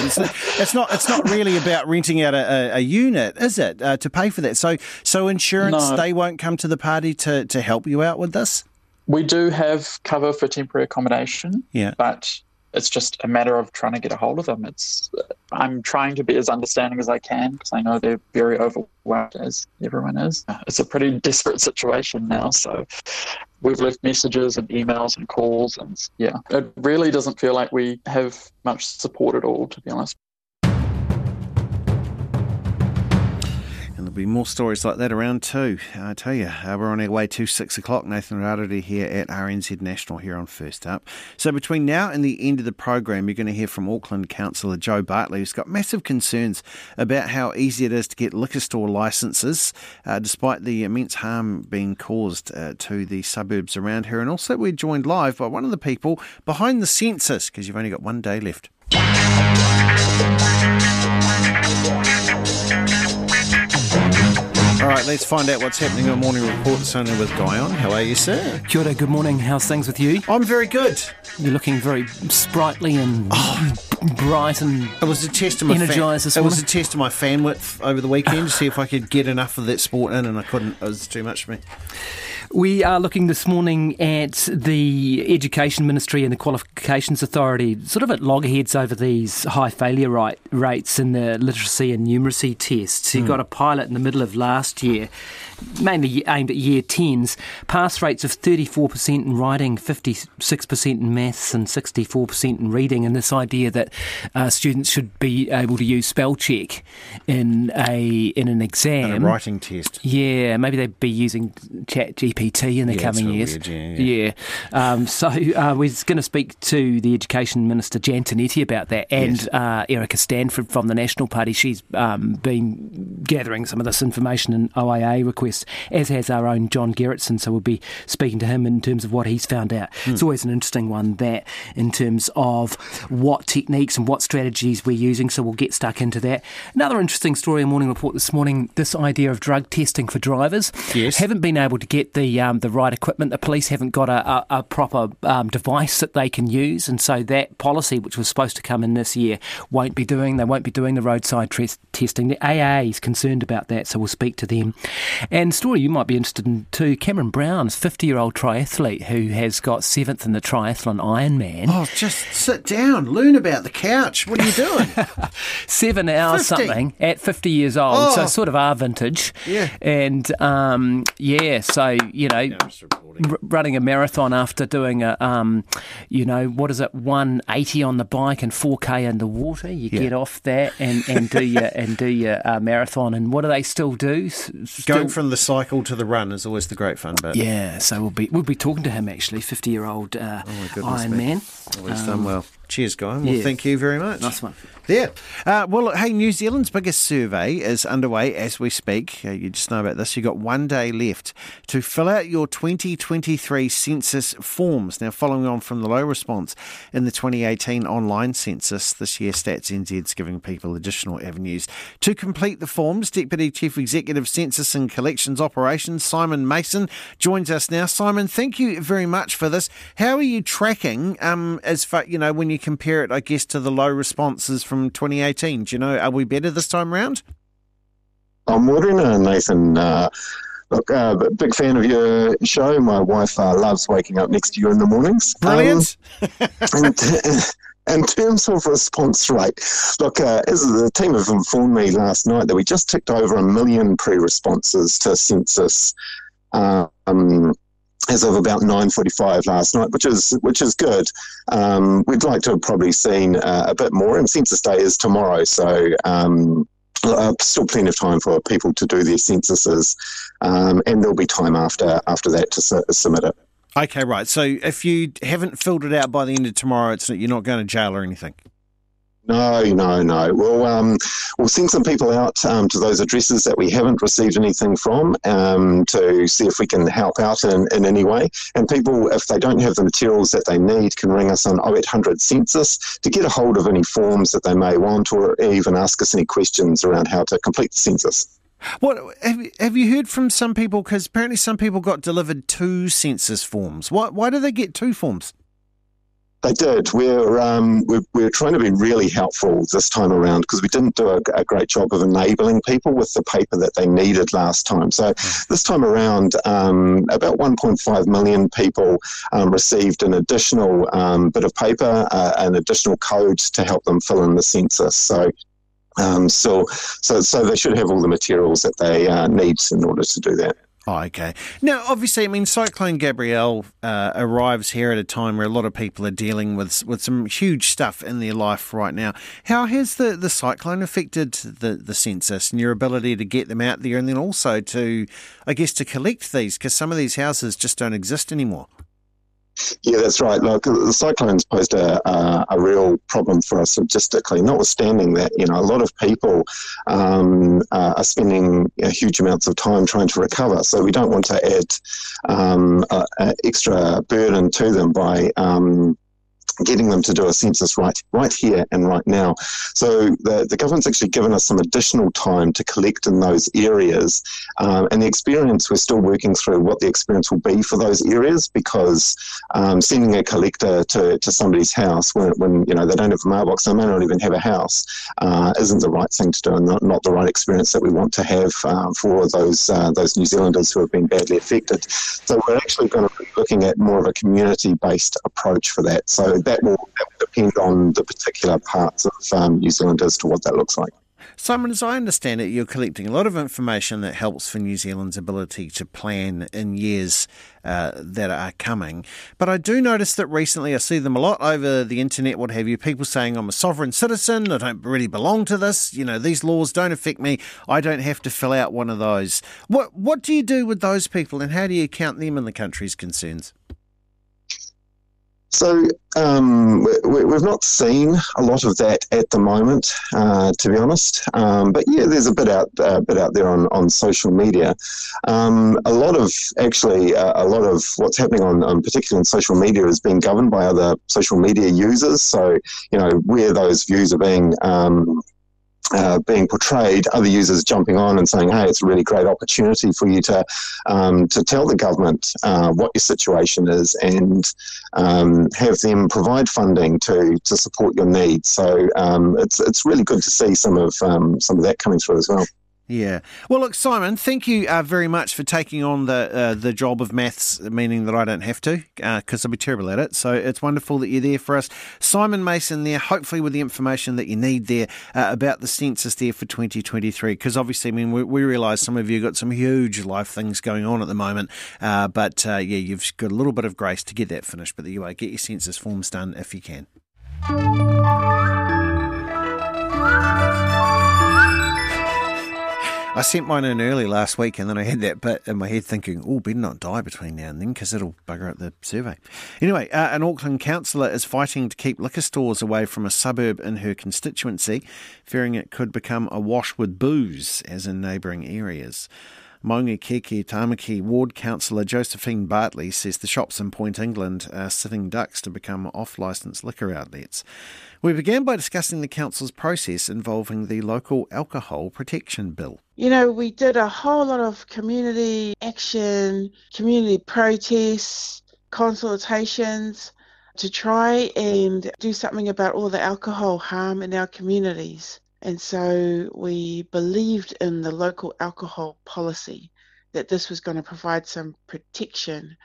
[SPEAKER 1] It's, it's, not it's not really about renting out a, a, a unit, is it, uh, to pay for that? So so insurance no. they won't come to the party to to help you out with this.
[SPEAKER 14] We do have cover for temporary accommodation.
[SPEAKER 1] Yeah,
[SPEAKER 14] but it's just a matter of trying to get a hold of them. It's I'm trying to be as understanding as I can because I know they're very overwhelmed as everyone is. Uh, it's a pretty desperate situation now, so we've left messages and emails and calls, and yeah, it really doesn't feel like we have much support at all, to be honest.
[SPEAKER 1] Be more stories like that around too. I tell you, uh, we're on our way to six o'clock. Nathan Rarere here at RNZ National here on First Up. So between now and the end of the program, you're going to hear from Auckland Councillor Joe Bartley, who's got massive concerns about how easy it is to get liquor store licences, uh, despite the immense harm being caused uh, to the suburbs around here. And also, we're joined live by one of the people behind the census because you've only got one day left. All right, let's find out what's happening on Morning Report this morning with Guyon. How are you, sir?
[SPEAKER 15] Kia ora, good morning. How's things with you?
[SPEAKER 1] I'm very good.
[SPEAKER 15] You're looking very sprightly and oh, bright and
[SPEAKER 1] it was a test of my
[SPEAKER 15] energized
[SPEAKER 1] fan, It was a test of my fan width over the weekend to see if I could get enough of that sport in, and I couldn't. It was too much for me.
[SPEAKER 15] We are looking this morning at the Education Ministry and the Qualifications Authority, sort of at loggerheads over these high failure rate, rates in the literacy and numeracy tests. You mm. got a pilot in the middle of last year mainly aimed at year 10s, pass rates of 34% in writing, 56% in maths, and 64% in reading. And this idea that uh, students should be able to use spell check in a in an exam,
[SPEAKER 1] and a writing test.
[SPEAKER 15] Yeah, maybe they'd be using Chat GPT in the
[SPEAKER 1] yeah,
[SPEAKER 15] coming years.
[SPEAKER 1] Weird, yeah,
[SPEAKER 15] yeah. Um, so uh, we're going to speak to the Education Minister Jan Tinetti about that, and yes. uh, Erica Stanford from the National Party. She's um, been gathering some of this information in OIA requests as has our own John Gerritsen. So we'll be speaking to him in terms of what he's found out. Mm. It's always an interesting one that in terms of what techniques and what strategies we're using. So we'll get stuck into that. Another interesting story in Morning Report this morning this idea of drug testing for drivers.
[SPEAKER 1] Yes.
[SPEAKER 15] Haven't been able to get the, um, the right equipment. The police haven't got a, a, a proper um, device that they can use. And so that policy, which was supposed to come in this year, won't be doing. They won't be doing the roadside tres- testing. The AA is concerned about that. So we'll speak to them. And story you might be interested in too Cameron Brown's 50 year old triathlete who has got seventh in the triathlon Ironman.
[SPEAKER 1] Oh, just sit down, learn about the couch. What are you doing?
[SPEAKER 15] Seven hours 50. something at 50 years old. Oh. So, sort of our vintage.
[SPEAKER 1] Yeah.
[SPEAKER 15] And um, yeah, so, you know, r- running a marathon after doing a, um, you know, what is it, 180 on the bike and 4K in the water. You yeah. get off that and, and do your, and do your uh, marathon. And what do they still do?
[SPEAKER 1] Still, Going from the cycle to the run is always the great fun bit.
[SPEAKER 15] Yeah, so we'll be we'll be talking to him actually, fifty year old uh, oh Iron Man.
[SPEAKER 1] Always um, done well. Cheers, Guy. Well, yeah. thank you very much.
[SPEAKER 15] Nice one.
[SPEAKER 1] There. Uh, well, hey, New Zealand's biggest survey is underway as we speak. Uh, you just know about this. You've got one day left to fill out your 2023 census forms. Now, following on from the low response in the 2018 online census, this year Stats NZ's giving people additional avenues to complete the forms. Deputy Chief Executive Census and Collections Operations, Simon Mason, joins us now. Simon, thank you very much for this. How are you tracking um, as far, you know, when you compare it, I guess, to the low responses from from 2018. Do you know, are we better this time round?
[SPEAKER 16] Oh, morning, uh, Nathan. Uh, Look, uh, big fan of your show. My wife uh, loves waking up next to you in the mornings.
[SPEAKER 1] Brilliant.
[SPEAKER 16] Um, in terms of response rate, look, uh, as the team have informed me last night that we just ticked over a million pre-responses to census. Um, as of about 9:45 last night, which is which is good. Um, we'd like to have probably seen uh, a bit more, and Census Day is tomorrow, so um, uh, still plenty of time for people to do their censuses, um, and there'll be time after after that to su- submit it.
[SPEAKER 1] Okay, right. So if you haven't filled it out by the end of tomorrow, it's you're not going to jail or anything.
[SPEAKER 16] No, no, no. We'll um, we'll send some people out um, to those addresses that we haven't received anything from um, to see if we can help out in, in any way. And people, if they don't have the materials that they need, can ring us on 0800 Census to get a hold of any forms that they may want, or even ask us any questions around how to complete the census.
[SPEAKER 1] What have, have you heard from some people? Because apparently some people got delivered two census forms. Why, why do they get two forms?
[SPEAKER 16] They did. We're, um, we're, we're trying to be really helpful this time around because we didn't do a, a, great job of enabling people with the paper that they needed last time. So this time around, um, about 1.5 million people um, received an additional um, bit of paper, uh, an additional code to help them fill in the census. So um, so, so, so they should have all the materials that they uh, need in order to do that.
[SPEAKER 1] Oh, okay. Now, obviously, I mean, Cyclone Gabrielle uh, arrives here at a time where a lot of people are dealing with with some huge stuff in their life right now. How has the, the cyclone affected the, the census and your ability to get them out there, and then also to, I guess, to collect these because some of these houses just don't exist anymore?
[SPEAKER 16] Yeah, that's right. Look, the cyclones posed a, a, a, real problem for us logistically. Notwithstanding that, you know, a lot of people um, are spending you know, huge amounts of time trying to recover. So we don't want to add um, extra burden to them by um, getting them to do a census right right here and right now. So the, the government's actually given us some additional time to collect in those areas. Um, and the experience, we're still working through what the experience will be for those areas because um, sending a collector to, to somebody's house when, when, you know, they don't have a mailbox, they may not even have a house, uh, isn't the right thing to do and not, not the right experience that we want to have um, for those, uh, those New Zealanders who have been badly affected. So we're actually going to looking at more of a community-based approach for that. So that will, that will depend on the particular parts of um, New Zealand as to what that looks like.
[SPEAKER 1] Simon, as I understand it, you're collecting a lot of information that helps for New Zealand's ability to plan in years uh, that are coming. But I do notice that recently I see them a lot over the internet, what have you, people saying I'm a sovereign citizen, I don't really belong to this, you know, these laws don't affect me, I don't have to fill out one of those. What, what do you do with those people and how do you count them in the country's concerns?
[SPEAKER 16] So um, we, have not seen a lot of that at the moment, uh, to be honest. Um, but yeah, there's a bit out, uh, bit out there on, on social media. Um, a lot of actually, uh, a lot of what's happening on, on, particularly on social media, is being governed by other social media users. So you know where those views are being um, uh, being portrayed, other users jumping on and saying, "Hey, it's a really great opportunity for you to um, to tell the government uh, what your situation is and um, have them provide funding to to support your needs." So um, it's it's really good to see some of um, some of that coming through as well.
[SPEAKER 1] Yeah. Well, look, Simon, thank you uh, very much for taking on the uh, the job of maths, meaning that I don't have to, because uh, I'll be terrible at it. So it's wonderful that you're there for us. Simon Mason there, hopefully with the information that you need there uh, about the census there for 2023, because obviously, I mean, we, we realise some of you got some huge life things going on at the moment, uh, but uh, yeah, you've got a little bit of grace to get that finished. But anyway, get your census forms done if you can. I sent mine in early last week, and then I had that bit in my head thinking, oh, better not die between now and then because it'll bugger up the survey. Anyway, uh, an Auckland councillor is fighting to keep liquor stores away from a suburb in her constituency, fearing it could become awash with booze, as in neighbouring areas. Maunga Tamaki Ward Councillor Josephine Bartley says the shops in Point England are sitting ducks to become off licence liquor outlets. We began by discussing the council's process involving the local alcohol protection bill.
[SPEAKER 2] You know, we did a whole lot of community action, community protests, consultations to try and do something about all the alcohol harm in our communities. And so we believed in the local alcohol policy that this was going to provide some protection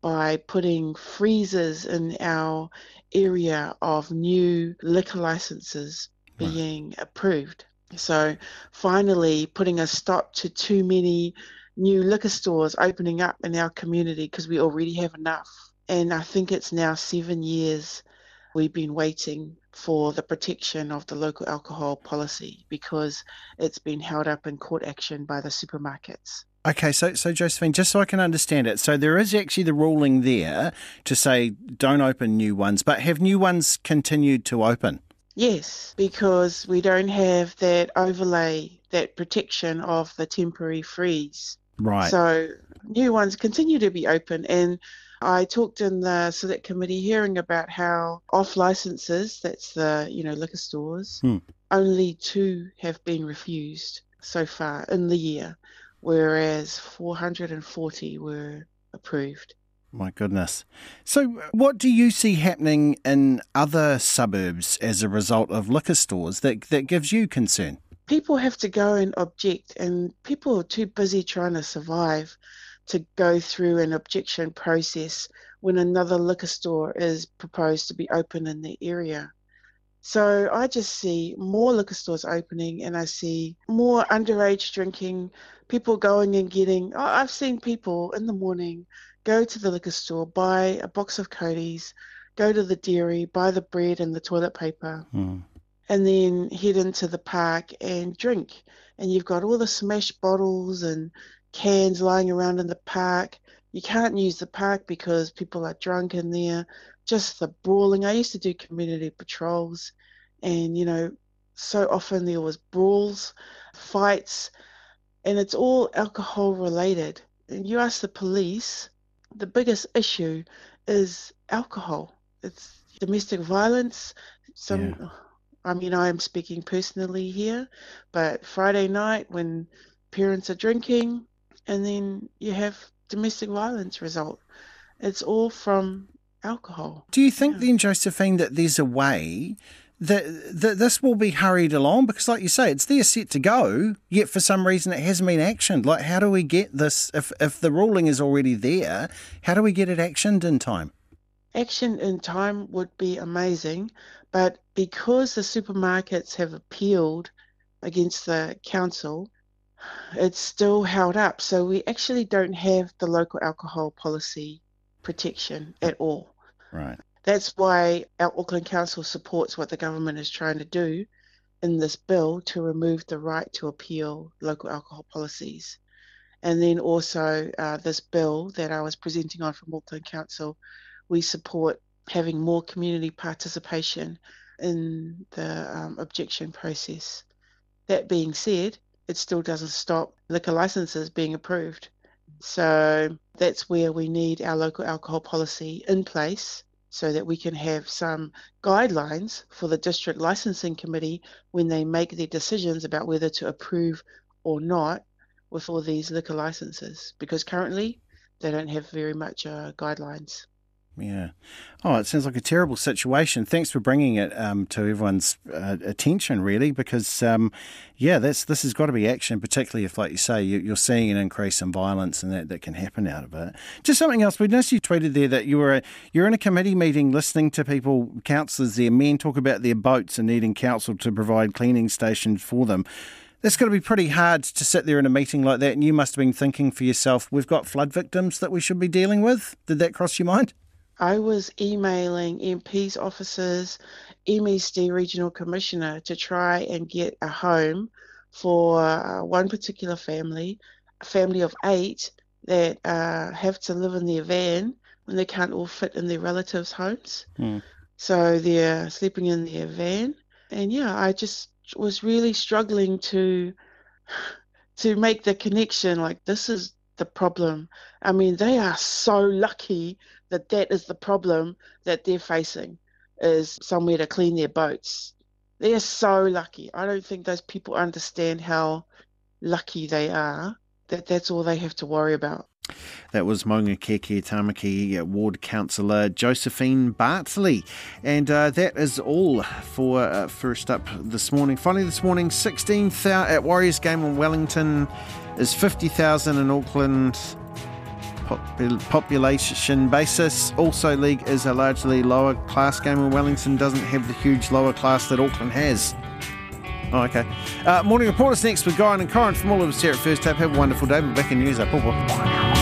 [SPEAKER 2] by putting freezers in our area of new liquor licenses being approved. So finally putting a stop to too many new liquor stores opening up in our community because we already have enough. And I think it's now seven years we've been waiting for the protection of the local alcohol policy because it's been held up in court action by the supermarkets.
[SPEAKER 1] Okay, so so Josephine, just so I can understand it, so there is actually the ruling there to say don't open new ones, but have new ones continued to open?
[SPEAKER 2] Yes, because we don't have that overlay, that protection of the temporary freeze.
[SPEAKER 1] Right.
[SPEAKER 2] So new ones continue to be open and I talked in the select committee hearing about how off licenses, that's the, you know, liquor stores,
[SPEAKER 1] Hmm.
[SPEAKER 2] only two have been refused so far in the year, whereas 440 were approved.
[SPEAKER 1] My goodness. So, what do you see happening in other suburbs as a result of liquor stores that, that gives you concern?
[SPEAKER 2] People have to go and object, and people are too busy trying to survive to go through an objection process when another liquor store is proposed to be open in the area. So I just see more liquor stores opening and I see more underage drinking, people going and getting. I've seen people in the morning go to the liquor store, buy a box of Cody's, go to the dairy, buy the bread and the toilet paper,
[SPEAKER 1] Hmm.
[SPEAKER 2] and then head into the park and drink. And you've got all the smashed bottles and cans lying around in the park. You can't use the park because people are drunk in there. Just the brawling. I used to do community patrols, and you know, so often there was brawls, fights, and it's all alcohol related. And you ask the police, the biggest issue is alcohol. It's domestic violence. Some, I mean, I am speaking personally here, but Friday night when parents are drinking, and then you have domestic violence result. It's all from alcohol.
[SPEAKER 1] Do you think then, Josephine, that there's a way that, that this will be hurried along? Because, like you say, it's there set to go, yet for some reason it hasn't been actioned. Like, how do we get this? If, if the ruling is already there, how do we get it actioned in time?
[SPEAKER 2] Action in time would be amazing, but because the supermarkets have appealed against the council, it's still held up. So we actually don't have the local alcohol policy protection at all.
[SPEAKER 1] Right.
[SPEAKER 2] That's why our Auckland Council supports what the government is trying to do in this bill to remove the right to appeal local alcohol policies. And then also uh, this bill that I was presenting on from Auckland Council, we support having more community participation in the um, objection process. That being said, it still doesn't stop liquor licenses being approved. So that's where we need our local alcohol policy in place so that we can have some guidelines for the district licensing committee when they make their decisions about whether to approve or not with all these liquor licenses because currently they don't have very much uh, guidelines.
[SPEAKER 1] Yeah. Oh, it sounds like a terrible situation. Thanks for bringing it um, to everyone's uh, attention, really, because um, yeah, that's this has got to be action, particularly if, like you say, you, you're seeing an increase in violence and that, that can happen out of it. Just something else. We noticed you tweeted there that you were you're in a committee meeting, listening to people, councillors there, men talk about their boats and needing council to provide cleaning stations for them. That's got to be pretty hard to sit there in a meeting like that, and you must have been thinking for yourself, we've got flood victims that we should be dealing with. Did that cross your mind?
[SPEAKER 2] I was emailing MP's offices, MESD Regional Commissioner to try and get a home for uh, one particular family, a family of eight that uh, have to live in their van when they can't all fit in their relatives' homes.
[SPEAKER 1] Hmm.
[SPEAKER 2] So they're sleeping in their van. And yeah, I just was really struggling to to make the connection like this is the problem. I mean, they are so lucky that that is the problem that they're facing is somewhere to clean their boats. They're so lucky. I don't think those people understand how lucky they are that that's all they have to worry about.
[SPEAKER 1] That was Maungakiekie-Tamaki Ward Councillor Josephine Bartley. And uh, that is all for uh, First Up this morning. Finally, this morning, 16th out at Warriors game in Wellington is 50,000 in Auckland population basis. Also, League is a largely lower class game, and Wellington doesn't have the huge lower class that Auckland has. Oh, okay. Uh, morning reporters next with Guyon and Corin from all of us here at First Up. Have a wonderful day. We're back in news. Up.